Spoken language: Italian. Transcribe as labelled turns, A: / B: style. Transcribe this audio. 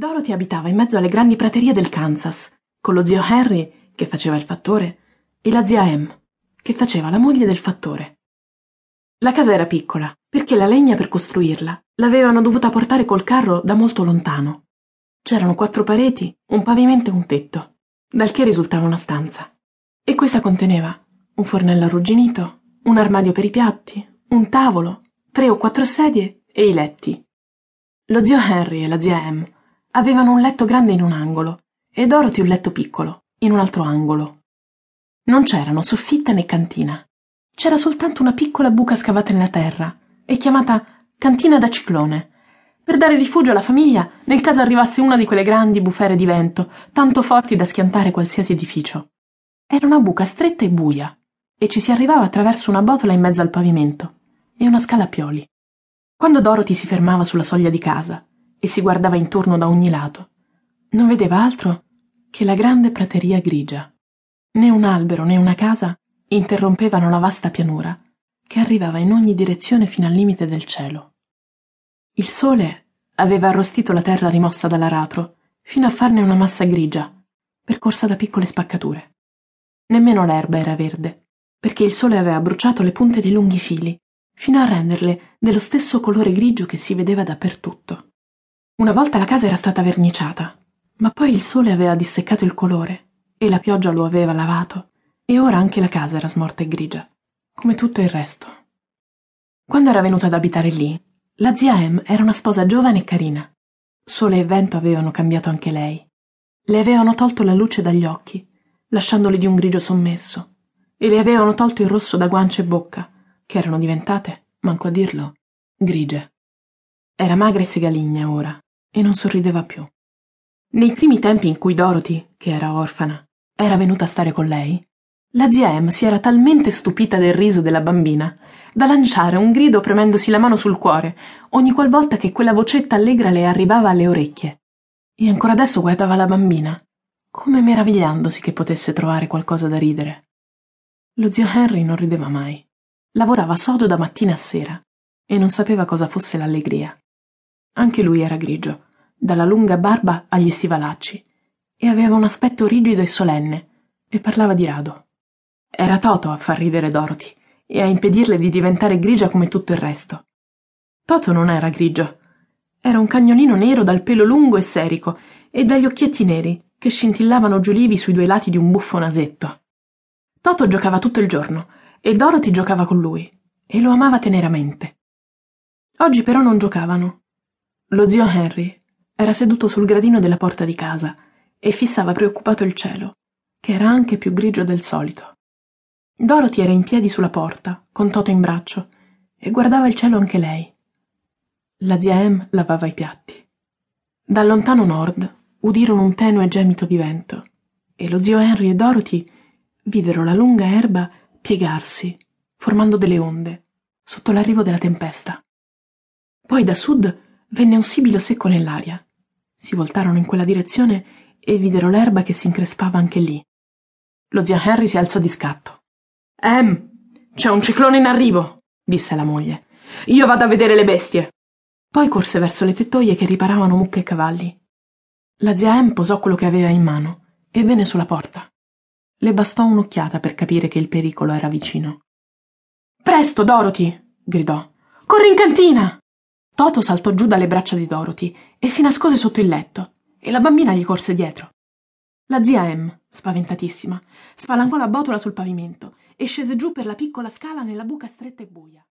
A: Dorothy abitava in mezzo alle grandi praterie del Kansas, con lo zio Henry, che faceva il fattore, e la zia Em, che faceva la moglie del fattore. La casa era piccola, perché la legna per costruirla l'avevano dovuta portare col carro da molto lontano. C'erano quattro pareti, un pavimento e un tetto, dal che risultava una stanza. E questa conteneva un fornello arrugginito, un armadio per i piatti, un tavolo, tre o quattro sedie e i letti. Lo zio Henry e la zia Em avevano un letto grande in un angolo e Dorothy un letto piccolo in un altro angolo. Non c'erano soffitta né cantina. C'era soltanto una piccola buca scavata nella terra e chiamata cantina da ciclone, per dare rifugio alla famiglia nel caso arrivasse una di quelle grandi bufere di vento, tanto forti da schiantare qualsiasi edificio. Era una buca stretta e buia, e ci si arrivava attraverso una botola in mezzo al pavimento e una scala a pioli. Quando Dorothy si fermava sulla soglia di casa e si guardava intorno da ogni lato, non vedeva altro che la grande prateria grigia. Né un albero né una casa interrompevano la vasta pianura che arrivava in ogni direzione fino al limite del cielo. Il sole aveva arrostito la terra rimossa dall'aratro fino a farne una massa grigia, percorsa da piccole spaccature. Nemmeno l'erba era verde, perché il sole aveva bruciato le punte dei lunghi fili, fino a renderle dello stesso colore grigio che si vedeva dappertutto. Una volta la casa era stata verniciata, ma poi il sole aveva disseccato il colore e la pioggia lo aveva lavato, e ora anche la casa era smorta e grigia, come tutto il resto. Quando era venuta ad abitare lì, la zia Em era una sposa giovane e carina. Sole e vento avevano cambiato anche lei. Le avevano tolto la luce dagli occhi, lasciandoli di un grigio sommesso, e le avevano tolto il rosso da guance e bocca, che erano diventate, manco a dirlo, grigie. Era magra e segaligna ora, e non sorrideva più. Nei primi tempi in cui Dorothy, che era orfana, era venuta a stare con lei, la zia Em si era talmente stupita del riso della bambina da lanciare un grido premendosi la mano sul cuore ogni qualvolta che quella vocetta allegra le arrivava alle orecchie. E ancora adesso guardava la bambina, come meravigliandosi che potesse trovare qualcosa da ridere. Lo zio Henry non rideva mai. Lavorava sodo da mattina a sera e non sapeva cosa fosse l'allegria. Anche lui era grigio, dalla lunga barba agli stivalacci, e aveva un aspetto rigido e solenne, e parlava di rado. Era Toto a far ridere Dorothy e a impedirle di diventare grigia come tutto il resto. Toto non era grigio. Era un cagnolino nero dal pelo lungo e serico e dagli occhietti neri che scintillavano giulivi sui due lati di un buffo nasetto. Toto giocava tutto il giorno e Dorothy giocava con lui e lo amava teneramente. Oggi però non giocavano. Lo zio Henry era seduto sul gradino della porta di casa e fissava preoccupato il cielo, che era anche più grigio del solito. Dorothy era in piedi sulla porta, con Toto in braccio, e guardava il cielo anche lei. La zia Em lavava i piatti. Dal lontano nord udirono un tenue gemito di vento, e lo zio Henry e Dorothy videro la lunga erba piegarsi, formando delle onde, sotto l'arrivo della tempesta. Poi da sud venne un sibilo secco nell'aria. Si voltarono in quella direzione e videro l'erba che si increspava anche lì. Lo zio Henry si alzò di scatto. Em, c'è un ciclone in arrivo, disse la moglie. Io vado a vedere le bestie. Poi corse verso le tettoie che riparavano mucche e cavalli. La zia Em posò quello che aveva in mano e venne sulla porta. Le bastò un'occhiata per capire che il pericolo era vicino. Presto, Dorothy! gridò. Corri in cantina! Toto saltò giù dalle braccia di Dorothy e si nascose sotto il letto, e la bambina gli corse dietro. La zia Em, spaventatissima, spalancò la botola sul pavimento e scese giù per la piccola scala nella buca stretta e buia.